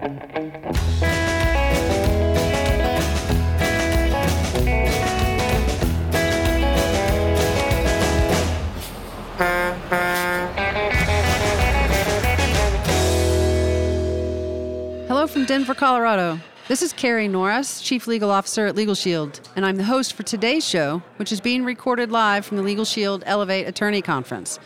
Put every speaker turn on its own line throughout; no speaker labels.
Hello from Denver, Colorado. This is Carrie Norris, Chief Legal Officer at Legal Shield, and I'm the host for today's show, which is being recorded live from the Legal Shield Elevate Attorney Conference.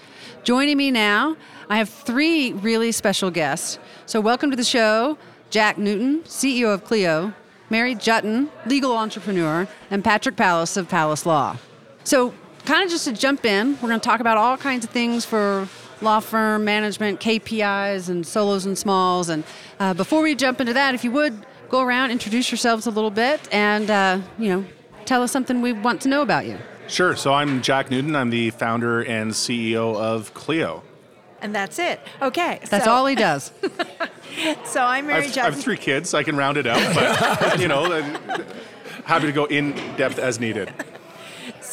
Joining me now, I have three really special guests. So, welcome to the show Jack Newton, CEO of Clio, Mary Juetten, legal entrepreneur, and Patrick Palace of Palace Law. So, kind of just to jump in, we're going to talk about all kinds of things for law firm management, KPIs, and solos and smalls. And uh, before we jump into that, if you would go around, introduce yourselves a little bit, and uh, you know, tell us something we want to know about you.
Sure. So I'm Jack Newton. I'm the founder and CEO of Clio.
And that's it. Okay.
That's
so,
all he does.
So I'm Mary
I've,
Juetten.
I've three kids. I can round it out, but you know, happy to go in depth as needed.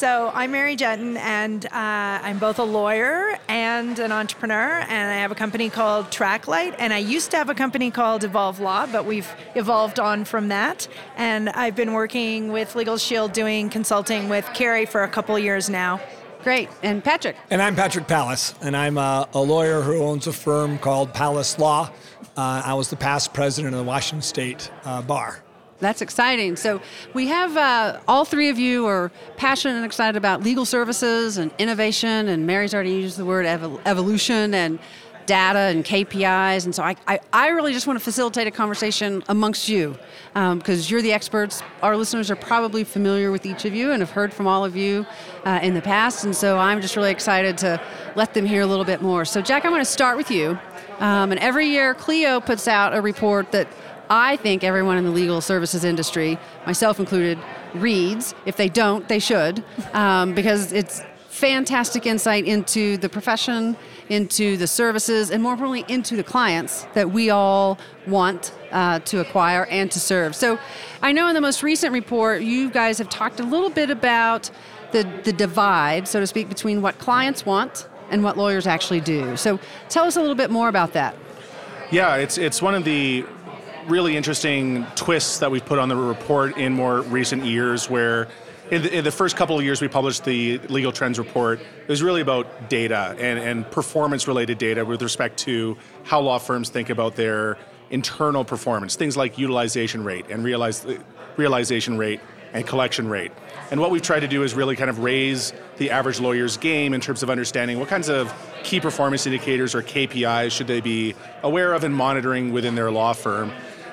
So I'm Mary Juetten, and uh, I'm both a lawyer and an entrepreneur, and I have a company called Traklight, and I used to have a company called Evolve Law, but we've evolved on from that, and I've been working with Legal Shield doing consulting with Carrie for a couple years now.
Great. And Patrick.
And I'm Patrick Palace, and I'm a, a lawyer who owns a firm called Palace Law. Uh, I was the past president of the Washington State uh, Bar.
That's exciting. So we have uh, all three of you are passionate and excited about legal services and innovation. And Mary's already used the word evol- evolution and data and KPIs. And so I, I, I really just want to facilitate a conversation amongst you because you're the experts. Our listeners are probably familiar with each of you and have heard from all of you uh, in the past. And so I'm just really excited to let them hear a little bit more. So Jack, I'm going to start with you. Um, and every year, Clio puts out a report that I think everyone in the legal services industry, myself included, reads. If they don't, they should, um, because it's fantastic insight into the profession, into the services, and more importantly, into the clients that we all want uh, to acquire and to serve. So I know in the most recent report, you guys have talked a little bit about the, the divide, so to speak, between what clients want and what lawyers actually do. So tell us a little bit more about that.
Yeah, it's it's one of the really interesting twists that we've put on the report in more recent years where in the, in the, first couple of years we published the legal trends report it was really about data and, and performance related data with respect to how law firms think about their internal performance things like utilization rate and realize, realization rate and collection rate. And what we've tried to do is really kind of raise the average lawyer's game in terms of understanding what kinds of key performance indicators or kpis should they be aware of and monitoring within their law firm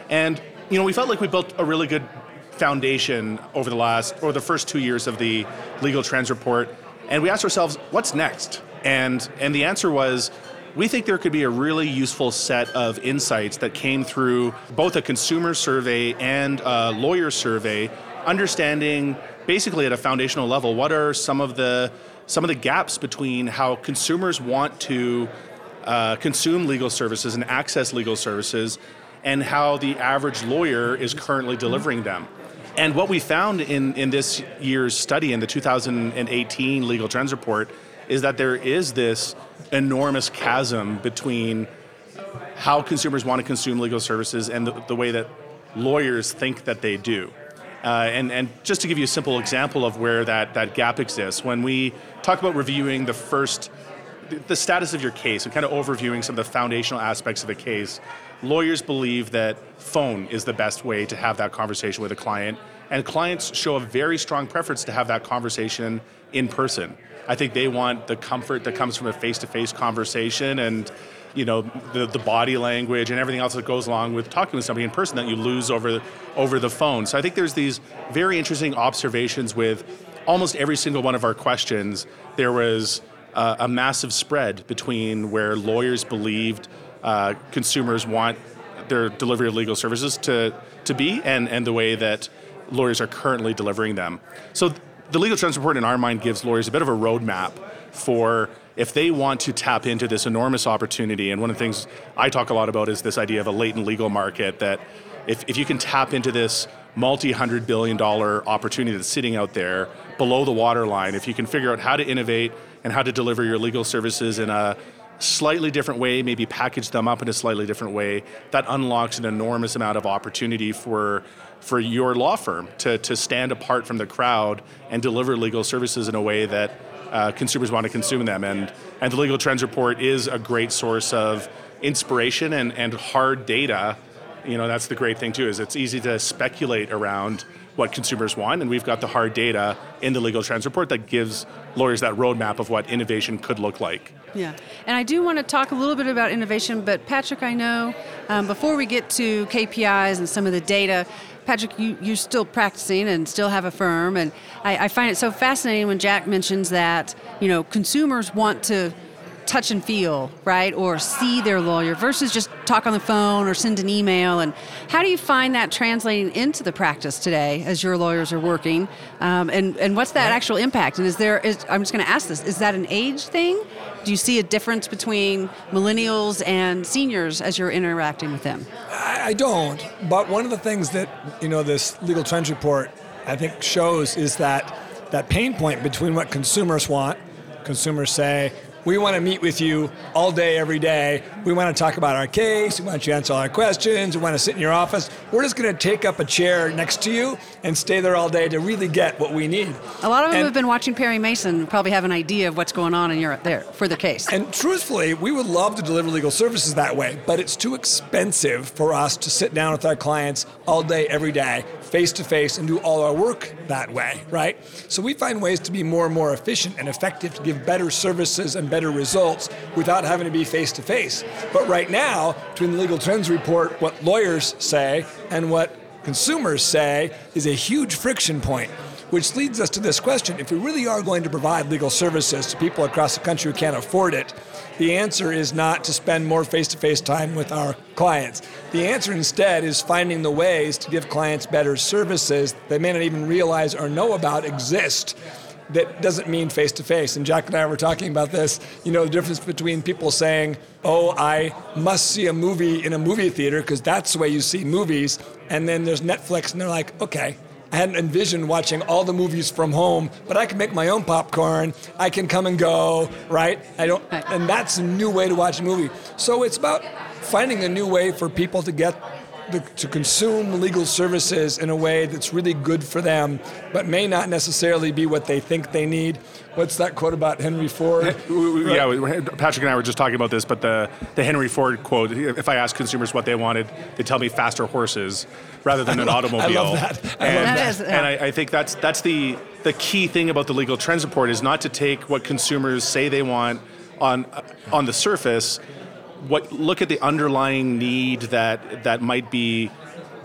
and you know, we felt like we built a really good foundation over the last or the first two years of the legal trends report, and we asked ourselves, what's next? And and the answer was. We think there could be a really useful set of insights that came through both a consumer survey and a lawyer survey, understanding basically at a foundational level what are some of the some of the gaps between how consumers want to uh, consume legal services and access legal services and how the average lawyer is currently delivering them. And what we found in, in this year's study, in the 2018 Legal Trends Report, is that there is this enormous chasm between how consumers want to consume legal services and the, the way that lawyers think that they do. Uh, and, and just to give you a simple example of where that, that gap exists, when we talk about reviewing the first, the status of your case and kind of overviewing some of the foundational aspects of a case, lawyers believe that phone is the best way to have that conversation with a client, and clients show a very strong preference to have that conversation in person. I think they want the comfort that comes from a face-to-face conversation and you know the, the body language and everything else that goes along with talking with somebody in person that you lose over over the phone. So I think there's these very interesting observations with almost every single one of our questions. There was uh, a massive spread between where lawyers believed uh, consumers want their delivery of legal services to, to be and, and the way that lawyers are currently delivering them. So the Legal Trends Report, in our mind, gives lawyers a bit of a roadmap for if they want to tap into this enormous opportunity. And one of the things I talk a lot about is this idea of a latent legal market that if, if you can tap into this multi hundred billion dollar opportunity that's sitting out there below the waterline, if you can figure out how to innovate and how to deliver your legal services in a slightly different way, maybe package them up in a slightly different way, that unlocks an enormous amount of opportunity for for your law firm to, to stand apart from the crowd and deliver legal services in a way that uh, consumers want to consume them. And, and the Legal Trends Report is a great source of inspiration and, and hard data. You know, that's the great thing too, is it's easy to speculate around what consumers want, and we've got the hard data in the Legal Trends Report that gives lawyers that roadmap of what innovation could look like.
Yeah, and I do want to talk a little bit about innovation, but Patrick, I know um, before we get to KPIs and some of the data, Patrick, you, you're still practicing and still have a firm, and I, I find it so fascinating when Jack mentions that you know consumers want to touch and feel, right? Or see their lawyer versus just talk on the phone or send an email. And how do you find that translating into the practice today as your lawyers are working? Um, and, and what's that actual impact? And is there, is, I'm just going to ask this, is that an age thing? Do you see a difference between millennials and seniors as you're interacting with them?
I don't. But one of the things that, you know, this legal trends report I think shows is that that pain point between what consumers want. Consumers say, we want to meet with you all day, every day. We want to talk about our case. We want you to answer all our questions. We want to sit in your office. We're just going to take up a chair next to you and stay there all day to really get what we need.
A lot of them
And-
have been watching Perry Mason, probably have an idea of what's going on in Europe there for the case.
And truthfully, we would love to deliver legal services that way, but it's too expensive for us to sit down with our clients all day, every day, face to face, and do all our work that way, right? So we find ways to be more and more efficient and effective to give better services and better results without having to be face to face. But right now, between the Legal Trends Report, what lawyers say and what consumers say is a huge friction point. Which leads us to this question if we really are going to provide legal services to people across the country who can't afford it, the answer is not to spend more face to face time with our clients. The answer instead is finding the ways to give clients better services they may not even realize or know about exist. That doesn't mean face to face. And Jack and I were talking about this. You know, the difference between people saying, oh, I must see a movie in a movie theater because that's the way you see movies. And then there's Netflix, and they're like, okay, I hadn't envisioned watching all the movies from home, but I can make my own popcorn. I can come and go, right? I don't, and that's a new way to watch a movie. So it's about finding a new way for people to get the, to consume legal services in a way that's really good for them, but may not necessarily be what they think they need. What's that quote about Henry Ford?
We- we- Yeah, we- Patrick and I were just talking about this, but the, the Henry Ford quote if I ask consumers what they wanted, they tell me faster horses rather than an automobile.
I love that. I love
and,
that. That is-
and I, I think that's, that's the, the key thing about the Legal Trends Report is not to take what consumers say they want on, on the surface, what, look at the underlying need that, that might be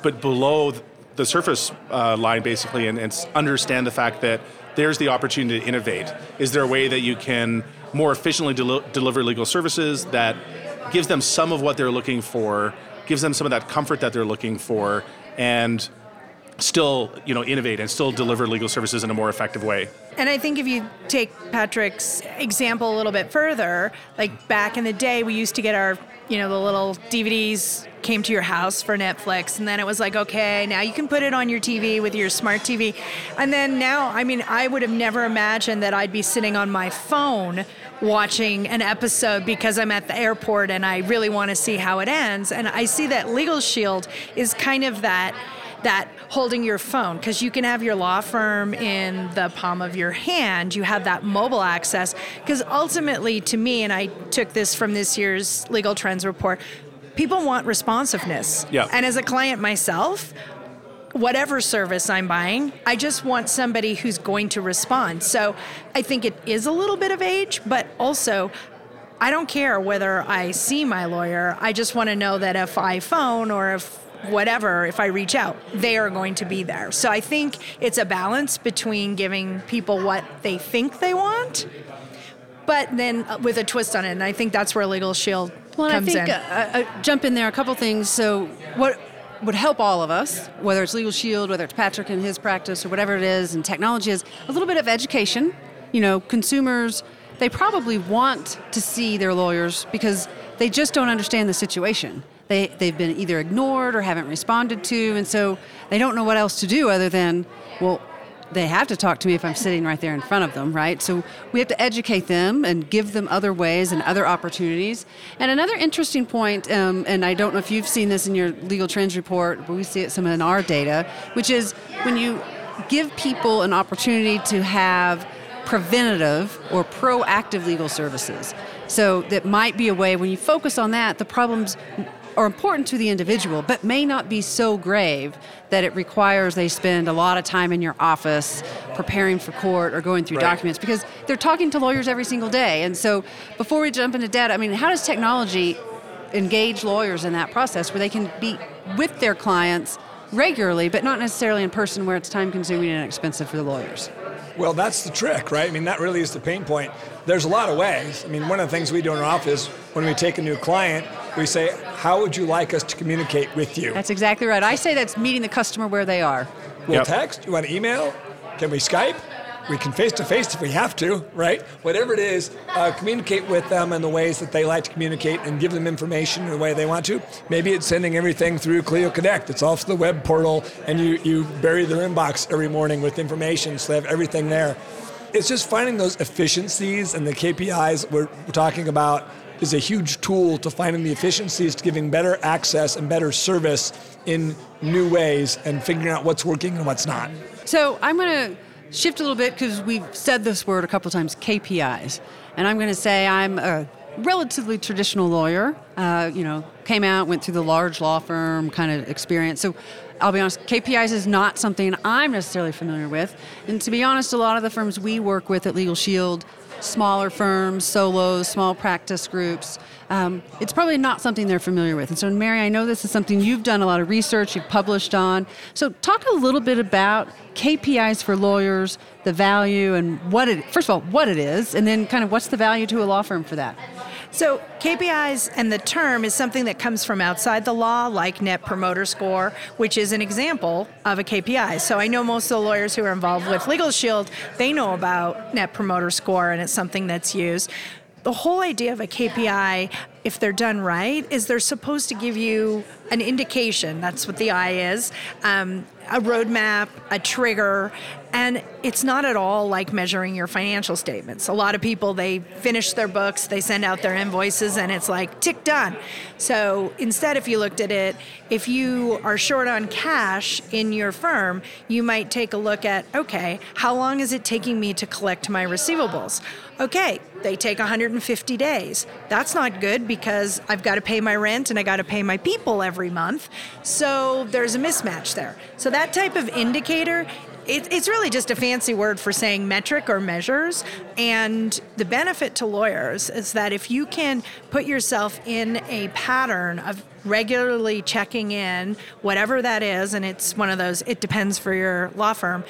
but below the surface uh, line basically and, and understand the fact that there's the opportunity to innovate. Is there a way that you can more efficiently deli- deliver legal services that gives them some of what they're looking for gives them some of that comfort that they're looking for and still you know innovate and still deliver legal services in a more effective way
And I think if you take Patrick's example a little bit further, like back in the day, we used to get our, you know, the little DVDs came to your house for Netflix, and then it was like, okay, now you can put it on your TV with your smart TV. And then now, I mean, I would have never imagined that I'd be sitting on my phone watching an episode because I'm at the airport and I really want to see how it ends. And I see that Legal Shield is kind of that that holding your phone because you can have your law firm in the palm of your hand you have that mobile access because ultimately to me and i took this from this year's legal trends report people want responsiveness
Yeah.
and as a client myself whatever service I'm buying, I just want somebody who's going to respond. So I think it is a little bit of age, but also I don't care whether I see my lawyer. I just want to know that if I phone or if whatever, if I reach out, they are going to be there. So I think it's a balance between giving people what they think they want, but then uh, with a twist on it. And I think that's where Legal Shield
Well, and I
comes
think
in.
uh, uh, jump in there a couple things. So, what would help all of us, whether it's Legal Shield, whether it's Patrick and his practice, or whatever it is, and technology is a little bit of education. You know, consumers they probably want to see their lawyers because they just don't understand the situation. They they've been either ignored or haven't responded to, and so they don't know what else to do other than well. they have to talk to me if I'm sitting right there in front of them, right? So we have to educate them and give them other ways and other opportunities. And another interesting point, um, and I don't know if you've seen this in your legal trends report, but we see it some in our data, which is when you give people an opportunity to have preventative or proactive legal services. So that might be a way when you focus on that, the problems are important to the individual, but may not be so grave that it requires they spend a lot of time in your office preparing for court or going through
Right.
documents because they're talking to lawyers every single day. And so before we jump into data, I mean, how does technology engage lawyers in that process where they can be with their clients regularly, but not necessarily in person where it's time consuming and expensive for the lawyers?
Well, that's the trick, right? I mean, that really is the pain point. There's a lot of ways. I mean, one of the things we do in our office when we take a new client, we say, How would you like us to communicate with you?
That's exactly right. I say that's meeting the customer where they are.
We'll
Yep.
text. You want to email? Can we Skype? We can face to face if we have to, right? Whatever it is, uh, communicate with them in the ways that they like to communicate and give them information in the way they want to. Maybe it's sending everything through Clio Connect. It's off the web portal, and you, you bury their inbox every morning with information so they have everything there. It's just finding those efficiencies and the KPIs we're, we're talking about is a huge tool to finding the efficiencies to giving better access and better service in new ways and figuring out what's working and what's not.
So I'm going to shift a little bit because we've said this word a couple times KPIs. And I'm going to say I'm a relatively traditional lawyer. Uh, you know, came out, went through the large law firm kind of experience. So I'll be honest, KPIs is not something I'm necessarily familiar with. And to be honest, a lot of the firms we work with at Legal Shield, smaller firms, solos, small practice groups, um, it's probably not something they're familiar with. And so, Mary, I know this is something you've done a lot of research, you've published on. So, talk a little bit about KPIs for lawyers, the value, and what it, first of all, what it is, and then kind of what's the value to a law firm for that.
So, KPIs and the term is something that comes from outside the law, like Net Promoter Score, which is an example of a KPI. So, I know most of the lawyers who are involved with Legal Shield, they know about Net Promoter Score, and it's something that's used. The whole idea of a KPI, if they're done right, is they're supposed to give you an indication. That's what the I is. Um, a roadmap, a trigger, and it's not at all like measuring your financial statements. A lot of people they finish their books, they send out their invoices, and it's like tick done. So instead, if you looked at it, if you are short on cash in your firm, you might take a look at okay, how long is it taking me to collect my receivables? Okay, they take 150 days. That's not good because I've got to pay my rent and I got to pay my people every month. So there's a mismatch there. So that type of indicator it, it's really just a fancy word for saying metric or measures. And the benefit to lawyers is that if you can put yourself in a pattern of regularly checking in, whatever that is, and it's one of those, it depends for your law firm.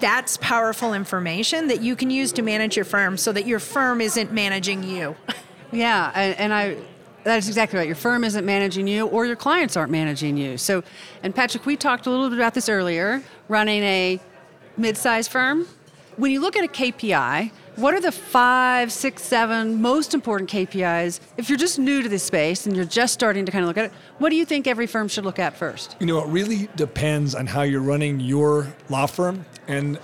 That's powerful information that you can use to manage your firm so that your firm isn't managing you.
Yeah, and, and I. That's exactly right. Your firm isn't managing you, or your clients aren't managing you. So, and Patrick, we talked a little bit about this earlier. Running a mid-sized firm, when you look at a KPI, what are the five, six, seven most important KPIs? If you're just new to this space and you're just starting to kind of look at it, what do you think every firm should look at first?
You know, it really depends on how you're running your law firm. And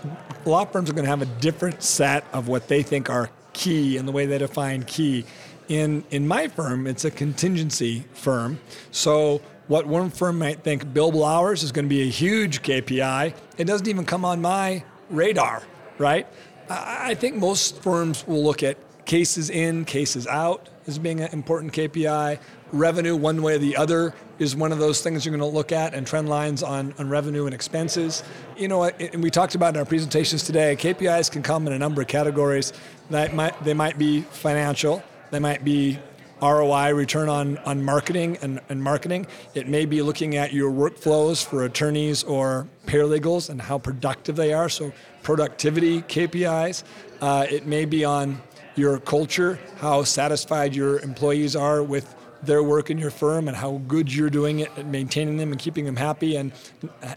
law firms are going to have a different set of what they think are key and the way they define key. In, in my firm, it's a contingency firm. So, what one firm might think billable hours is going to be a huge KPI, it doesn't even come on my radar, right? I I think most firms will look at cases in, cases out as being an important KPI. Revenue, one way or the other, is one of those things you're going to look at, and trend lines on, on revenue and expenses. You know, and we talked about in our presentations today, KPIs can come in a number of categories. That might, they might be financial, they might be ROI, return on, on marketing and, and marketing. It may be looking at your workflows for attorneys or paralegals and how productive they are, so productivity KPIs. Uh, it may be on your culture, how satisfied your employees are with their work in your firm and how good you're doing it at maintaining them and keeping them happy and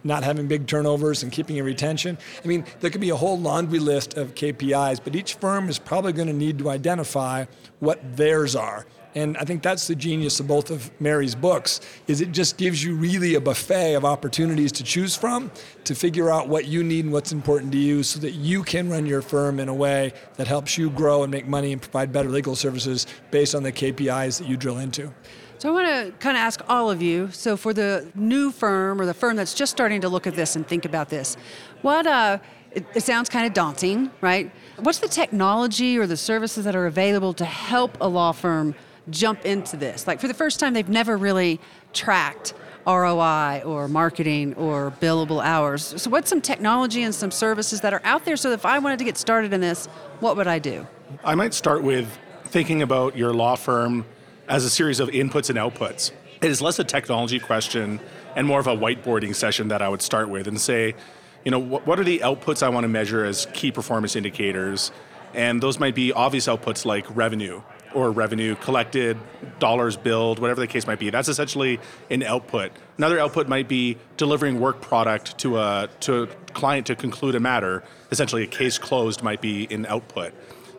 not having big turnovers and keeping a retention. I mean, there could be a whole laundry list of KPIs, but each firm is probably going to need to identify what theirs are. And I think that's the genius of both of Mary's books is it just gives you really a buffet of opportunities to choose from to figure out what you need and what's important to you so that you can run your firm in a way that helps you grow and make money and provide better legal services based on the KPIs that you drill into.
So I want to kind of ask all of you. So for the new firm or the firm that's just starting to look at this and think about this, what uh, it, it sounds kind of daunting, right? What's the technology or the services that are available to help a law firm jump into this? Like for the first time, they've never really tracked ROI or marketing or billable hours. So what's some technology and some services that are out there so if I wanted to get started in this, what would I do?
I might start with thinking about your law firm as a series of inputs and outputs. It is less a technology question and more of a whiteboarding session that I would start with and say, you know, what are the outputs I want to measure as key performance indicators? And those might be obvious outputs like revenue or revenue collected, dollars billed, whatever the case might be. That's essentially an output. Another output might be delivering work product to a to a client to conclude a matter. Essentially, a case closed might be an output.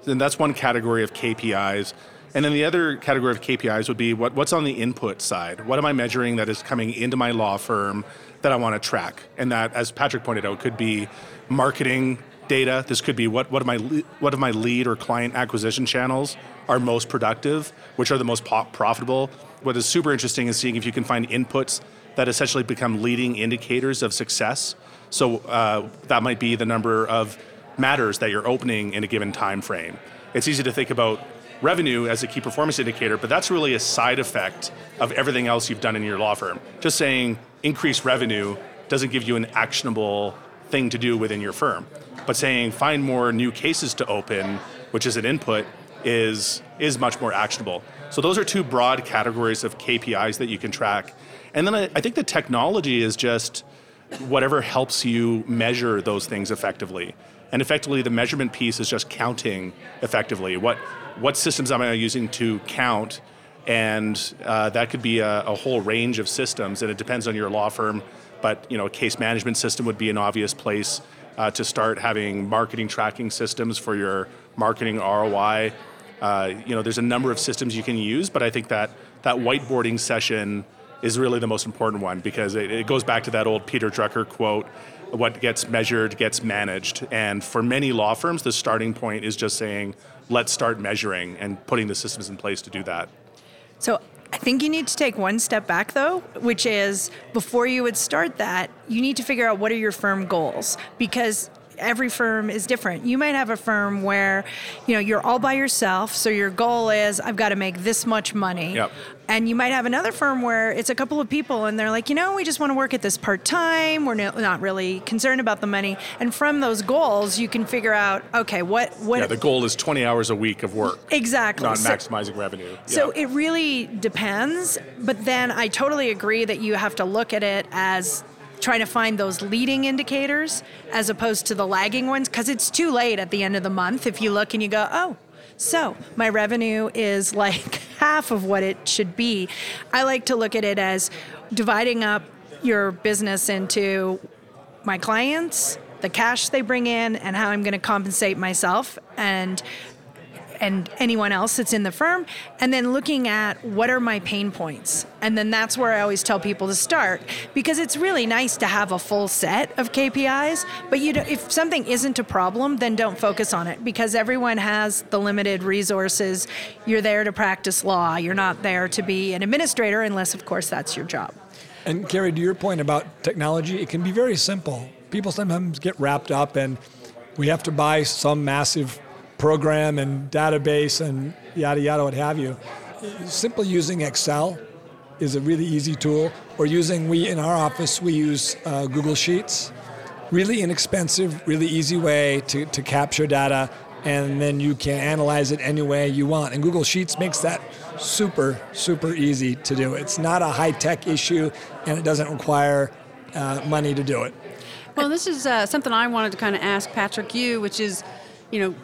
Then that's one category of KPIs. And then the other category of KPIs would be what, what's on the input side? What am I measuring that is coming into my law firm that I want to track? And that, as Patrick pointed out, could be marketing data. This could be what, what, of my, what of my lead or client acquisition channels are most productive, which are the most profitable. What is super interesting is seeing if you can find inputs that essentially become leading indicators of success. So uh, that might be the number of matters that you're opening in a given time frame. It's easy to think about revenue as a key performance indicator, but that's really a side effect of everything else you've done in your law firm. Just saying increase revenue doesn't give you an actionable thing to do within your firm. But saying find more new cases to open, which is an input, is is much more actionable. So those are two broad categories of KPIs that you can track. And then I, I think the technology is just whatever helps you measure those things effectively. And effectively, the measurement piece is just counting effectively. What what systems am I using to count? And uh, that could be a, a, whole range of systems, and it depends on your law firm. But you know, a case management system would be an obvious place uh, to start having marketing tracking systems for your marketing ROI. Uh, you know, there's a number of systems you can use, but I think that that whiteboarding session is really the most important one because it, it goes back to that old Peter Drucker quote what gets measured gets managed. And for many law firms, the starting point is just saying, let's start measuring and putting the systems in place to do that.
So I think you need to take one step back though, which is before you would start that, you need to figure out what are your firm goals. Because every firm is different. You might have a firm where, you know, you're all by yourself, so your goal is I've got to make this much money.
Yep.
And you might have another firm where it's a couple of people and they're like, you know, we just want to work at this part time. We're not really concerned about the money. And from those goals, you can figure out, okay, what what
Yeah, the goal is 20 hours a week of work.
Exactly.
Not
so,
maximizing revenue.
So yeah. it really depends, but then I totally agree that you have to look at it as trying to find those leading indicators as opposed to the lagging ones because it's too late at the end of the month if you look and you go, oh, so my revenue is like half of what it should be. I like to look at it as dividing up your business into my clients, the cash they bring in, and how I'm going to compensate myself. And and anyone else that's in the firm, and then looking at what are my pain points. And then that's where I always tell people to start because it's really nice to have a full set of KPIs, but you if something isn't a problem, then don't focus on it because everyone has the limited resources. You're there to practice law, you're not there to be an administrator unless of course that's your job.
And Carrie, to your point about technology, it can be very simple. People sometimes get wrapped up and we have to buy some massive program and database and yada yada, what have you. Simply using Excel is a really easy tool. Or using, we in our office, we use uh, Google Sheets. Really inexpensive, really easy way to, to capture data, and then you can analyze it any way you want. And Google Sheets makes that super, super easy to do. It's not a high tech issue, and it doesn't require uh, money to do it.
Well, this is uh, something I wanted to kind of ask Patrick you, which is, you know,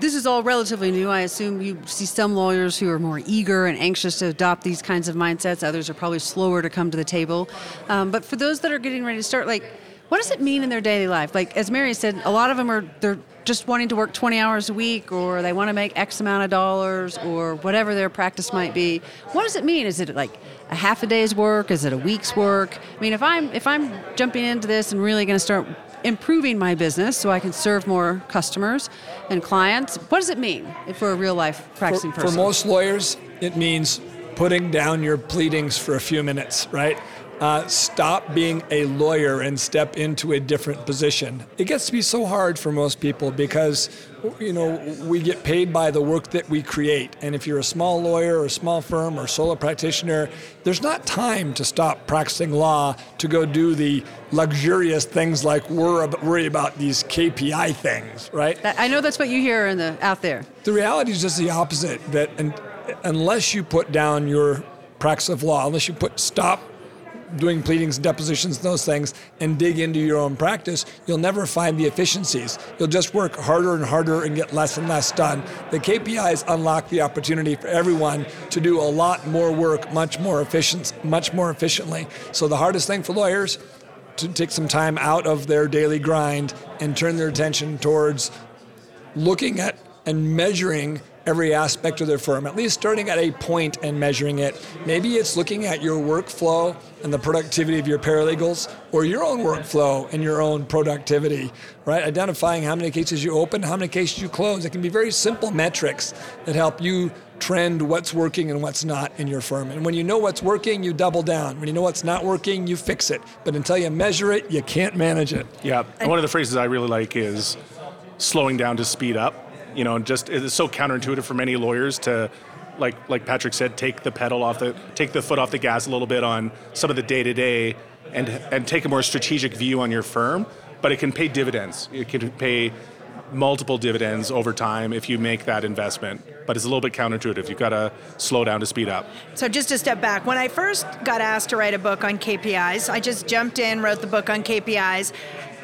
this is all relatively new. I assume you see some lawyers who are more eager and anxious to adopt these kinds of mindsets. Others are probably slower to come to the table. Um, but for those that are getting ready to start, like, what does it mean in their daily life? Like as Mary said, a lot of them are they're just wanting to work 20 hours a week or they want to make X amount of dollars or whatever their practice might be. What does it mean? Is it like a half a day's work? Is it a week's work? I mean, if I'm if I'm jumping into this and really going to start improving my business so I can serve more customers and clients, what does it mean for a real life practicing
for,
person?
For most lawyers, it means putting down your pleadings for a few minutes, right? Uh, stop being a lawyer and step into a different position. It gets to be so hard for most people because, you know, we get paid by the work that we create. And if you're a small lawyer or a small firm or solo practitioner, there's not time to stop practicing law to go do the luxurious things like worry about these KPI things, right?
I know that's what you hear in the out there.
The reality is just the opposite. That unless you put down your practice of law, unless you put stop doing pleadings depositions those things and dig into your own practice, you'll never find the efficiencies. You'll just work harder and harder and get less and less done. The KPIs unlock the opportunity for everyone to do a lot more work much more efficient, much more efficiently. So the hardest thing for lawyers to take some time out of their daily grind and turn their attention towards looking at and measuring every aspect of their firm, at least starting at a point and measuring it. Maybe it's looking at your workflow and the productivity of your paralegals, or your own workflow and your own productivity, right? Identifying how many cases you open, how many cases you close. It can be very simple metrics that help you trend what's working and what's not in your firm. And when you know what's working, you double down. When you know what's not working, you fix it. But until you measure it, you can't manage it.
Yeah. And one of the phrases I really like is slowing down to speed up you know, just it's so counterintuitive for many lawyers to like like Patrick said, take the pedal off the take the foot off the gas a little bit on some of the day to day and and take a more strategic view on your firm. But it can pay dividends. It can pay multiple dividends over time if you make that investment. But it's a little bit counterintuitive. You've got to slow down to speed up.
So just to step back, when I first got asked to write a book on KPIs, I just jumped in, wrote the book on KPIs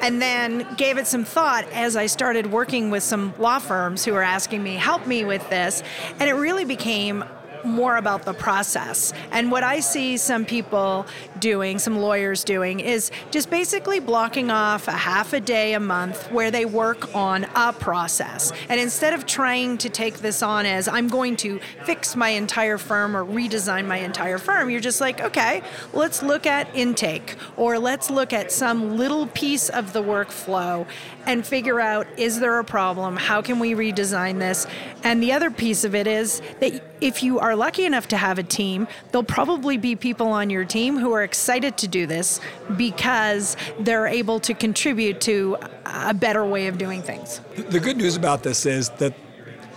and then gave it some thought as I started working with some law firms who were asking me, help me with this. And it really became more about the process. And what I see some people doing, some lawyers doing, is just basically blocking off a half a day a month where they work on a process. And instead of trying to take this on as I'm going to fix my entire firm or redesign my entire firm, you're just like, okay, let's look at intake or let's look at some little piece of the workflow and figure out is there a problem? How can we redesign this? And the other piece of it is that if you are lucky enough to have a team, there'll probably be people on your team who are excited to do this because they're able to contribute to a better way of doing things.
The good news about this is that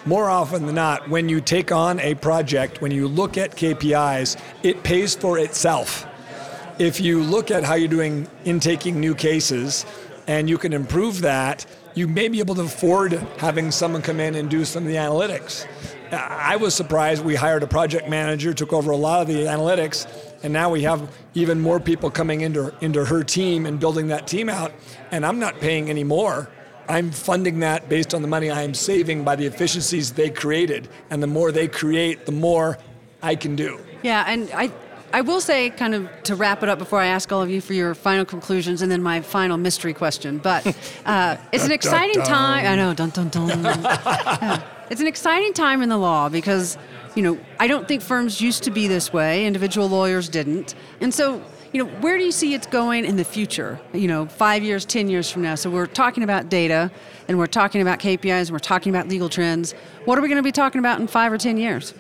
more often than not, when you take on a project, when you look at KPIs, it pays for itself. If you look at how you're doing in taking new cases, and you can improve that, you may be able to afford having someone come in and do some of the analytics. I was surprised we hired a project manager, took over a lot of the analytics, and now we have even more people coming into, into her team and building that team out, and I'm not paying any more. I'm funding that based on the money I am saving by the efficiencies they created. And the more they create, the more I can do.
Yeah, and I, I will say, kind of to wrap it up before I ask all of you for your final conclusions and then my final mystery question. But uh, it's an exciting time. I know, dun dun dun. It's an exciting time in the law because, you know, I don't think firms used to be this way. Individual lawyers didn't, and so. You know, where do you see it's going in the future? You know, five years, ten years from now. So we're talking about data, and we're talking about KPIs, and we're talking about legal trends. What are we going to be talking about in five or ten years?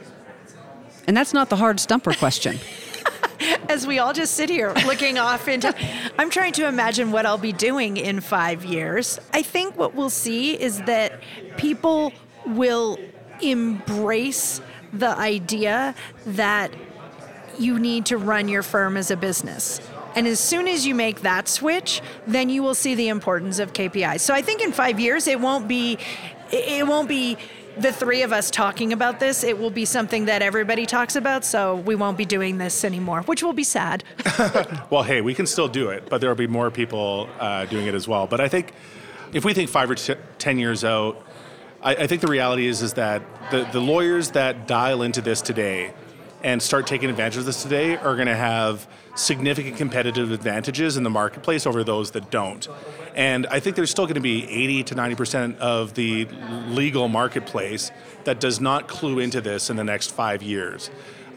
And that's not the hard stumper question.
as we all just sit here looking off into I'm trying to imagine what I'll be doing in 5 years. I think what we'll see is that people will embrace the idea that you need to run your firm as a business. And as soon as you make that switch, then you will see the importance of KPIs. So I think in 5 years it won't be it won't be the three of us talking about this, it will be something that everybody talks about. So we won't be doing this anymore, which will be sad.
well, hey, we can still do it, but there will be more people uh, doing it as well. But I think if we think five or t- ten years out, I, I think the reality is is that the, the lawyers that dial into this today and start taking advantage of this today are going to have significant competitive advantages in the marketplace over those that don't. And I think there's still going to be 80 to 90% of the legal marketplace that does not clue into this in the next five years.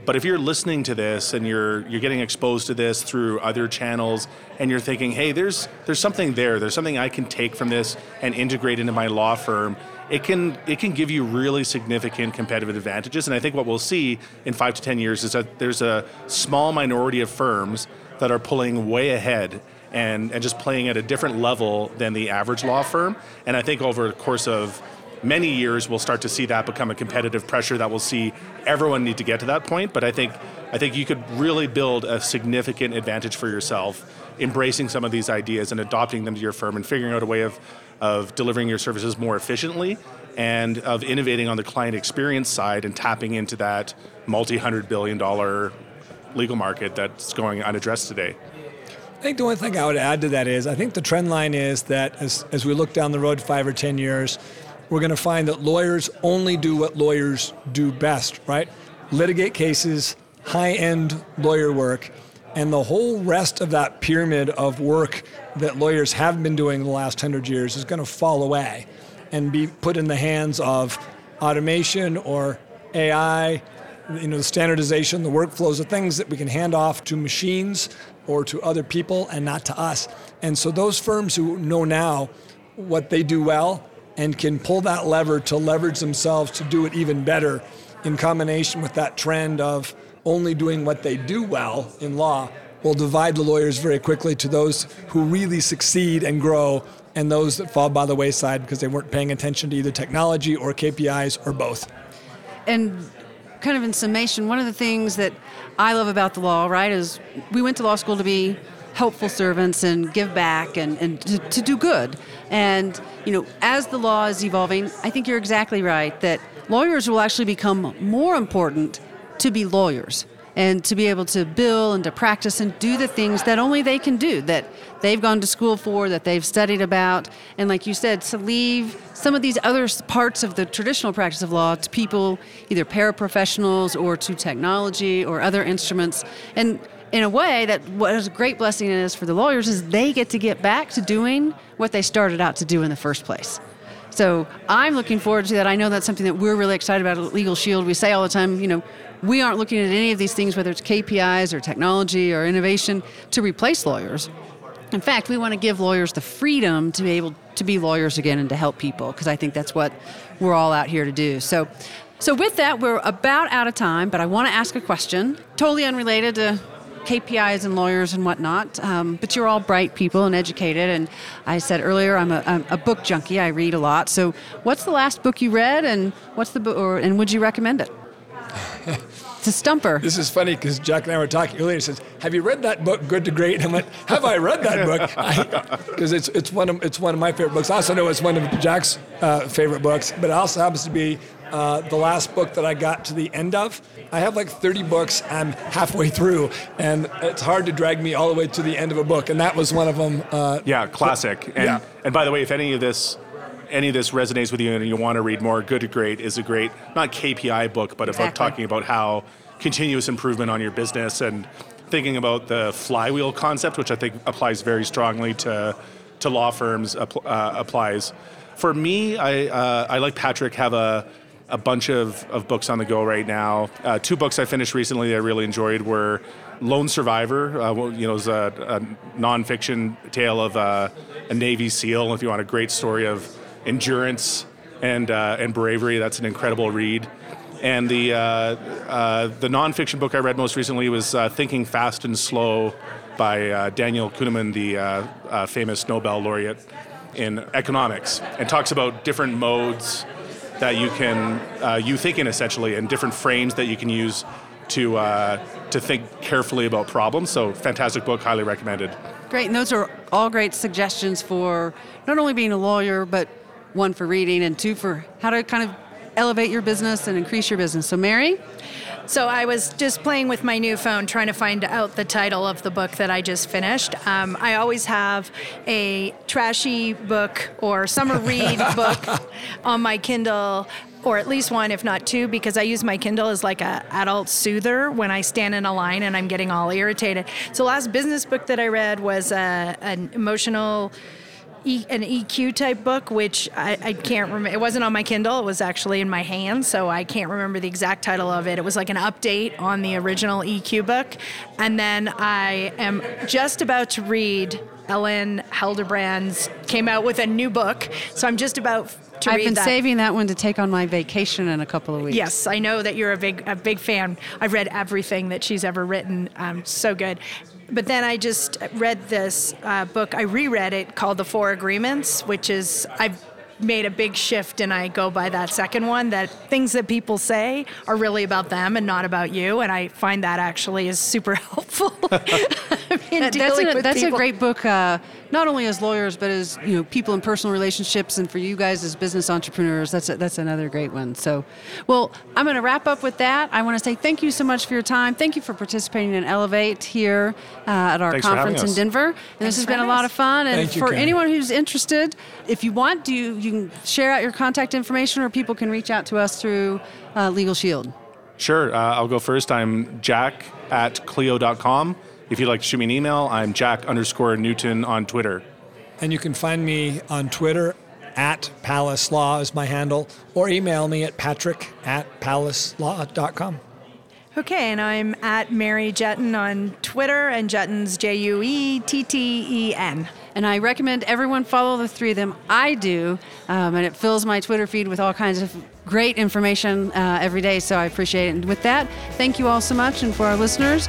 But if you're listening to this and you're you're getting exposed to this through other channels and you're thinking, "Hey, there's there's something there. There's something I can take from this and integrate into my law firm." It can it can give you really significant competitive advantages and I think what we'll see in 5 to 10 years is that there's a small minority of firms that are pulling way ahead and, and just playing at a different level than the average law firm. And I think over the course of many years we'll start to see that become a competitive pressure that we'll see everyone need to get to that point but i think i think you could really build a significant advantage for yourself embracing some of these ideas and adopting them to your firm and figuring out a way of of delivering your services more efficiently and of innovating on the client experience side and tapping into that multi-hundred billion dollar legal market that's going unaddressed today
I think the one thing I would add to that is I think the trend line is that as, as we look down the road five or 10 years, we're going to find that lawyers only do what lawyers do best, right? Litigate cases, high end lawyer work, and the whole rest of that pyramid of work that lawyers have been doing the last hundred years is going to fall away and be put in the hands of automation or AI, you know, the standardization, the workflows, the things that we can hand off to machines or to other people and not to us. And so those firms who know now what they do well and can pull that lever to leverage themselves to do it even better in combination with that trend of only doing what they do well in law will divide the lawyers very quickly to those who really succeed and grow and those that fall by the wayside because they weren't paying attention to either technology or KPIs or both.
And kind of in summation, one of the things that I love about the law, right, is we went to law school to be helpful servants and give back and, and to, to do good. And, you know, as the law is evolving, I think you're exactly right that lawyers will actually become more important to be lawyers and to be able to bill and to practice and do the things that only they can do that they've gone to school for that they've studied about and like you said to leave some of these other parts of the traditional practice of law to people either paraprofessionals or to technology or other instruments and in a way that what is a great blessing is for the lawyers is they get to get back to doing what they started out to do in the first place. So I'm looking forward to that. I know that's something that we're really excited about at Legal Shield. We say all the time, you know, we aren't looking at any of these things, whether it's KPIs or technology or innovation, to replace lawyers. In fact, we want to give lawyers the freedom to be able to be lawyers again and to help people because I think that's what we're all out here to do. So, so with that, we're about out of time, but I want to ask a question, totally unrelated to KPIs and lawyers and whatnot. Um, but you're all bright people and educated. And I said earlier, I'm a, I'm a, book junkie. I read a lot. So, what's the last book you read, and what's the book, or and would you recommend it? It's a stumper.
This is funny because Jack and I were talking earlier. He says, "Have you read that book, Good to Great?" And I went, "Have I read that book?" Because it's it's one of it's one of my favorite books. I also know it's one of Jack's uh, favorite books, but it also happens to be uh, the last book that I got to the end of. I have like 30 books I'm halfway through, and it's hard to drag me all the way to the end of a book, and that was one of them.
Uh, yeah, classic. And, yeah. and by the way, if any of this any of this resonates with you and you want to read more, Good to Great is a great, not KPI book, but exactly. a book talking about how continuous improvement on your business and thinking about the flywheel concept, which I think applies very strongly to, to law firms, uh, applies. For me, I, uh, I like Patrick have a a bunch of, of books on the go right now. Uh, two books I finished recently that I really enjoyed were Lone Survivor, uh, you know, is a, a nonfiction tale of uh, a Navy SEAL. If you want a great story of endurance and uh, and bravery, that's an incredible read. And the uh, uh, the nonfiction book I read most recently was Thinking Fast and Slow by Daniel Kahneman, the famous Nobel laureate in economics, and talks about different modes that you can uh, you think in essentially and different frames that you can use to uh, to think carefully about problems. So fantastic book, highly recommended.
Great, and those are all great suggestions for not only being a lawyer, but one for reading and two for how to kind of elevate your business and increase your business. So Mary.
So I was just playing with my new phone trying to find out the title of the book that I just finished. Um, I always have a trashy book or summer read book on my Kindle or at least one, if not two, because I use my Kindle as like a adult soother when I stand in a line and I'm getting all irritated. So last business book that I read was uh, an emotional. E, an EQ type book, which I, I can't remember. It wasn't on my Kindle. It was actually in my hand, so I can't remember the exact title of it. It was like an update on the original EQ book. And then I am just about to read Elin Hilderbrand's came out with a new book, so I'm just about to
I've been
that.
saving that one to take on my vacation in a couple of weeks.
Yes, I know that you're a big a big fan. I've read everything that she's ever written. Um, so good. But then I just read this uh, book. I reread it called The Four Agreements, which is I've made a big shift and I go by that second one that things that people say are really about them and not about you and I find that actually is super helpful
that's a, that's a great book, uh, not only as lawyers, but as you know, people in personal relationships, and for you guys as business entrepreneurs. That's a, that's another great one. So, well, I'm going to wrap up with that. I want to say thank you so much for your time. Thank you for participating in Elevate here uh, at our
Thanks
conference in. Denver. And this has
for
been a lot
us.
of fun. And
Thank
for
Karen.
anyone who's interested, if you want, do you, you can share out your contact information, or people can reach out to us through uh, Legal Shield.
Sure, uh, I'll go first. I'm jack at clio.com. If you'd like to shoot me an email, I'm jack underscore Newton on Twitter.
And you can find me on Twitter at Palace Law is my handle, or email me at patrick at palacelaw.com.
Okay, and I'm at Mary Juetten on Twitter, and Juetten's J U E T T E N.
And I recommend everyone follow the three of them. I do, um, and it fills my Twitter feed with all kinds of great information uh, every day. So I appreciate it. And with that, thank you all so much. And for our listeners,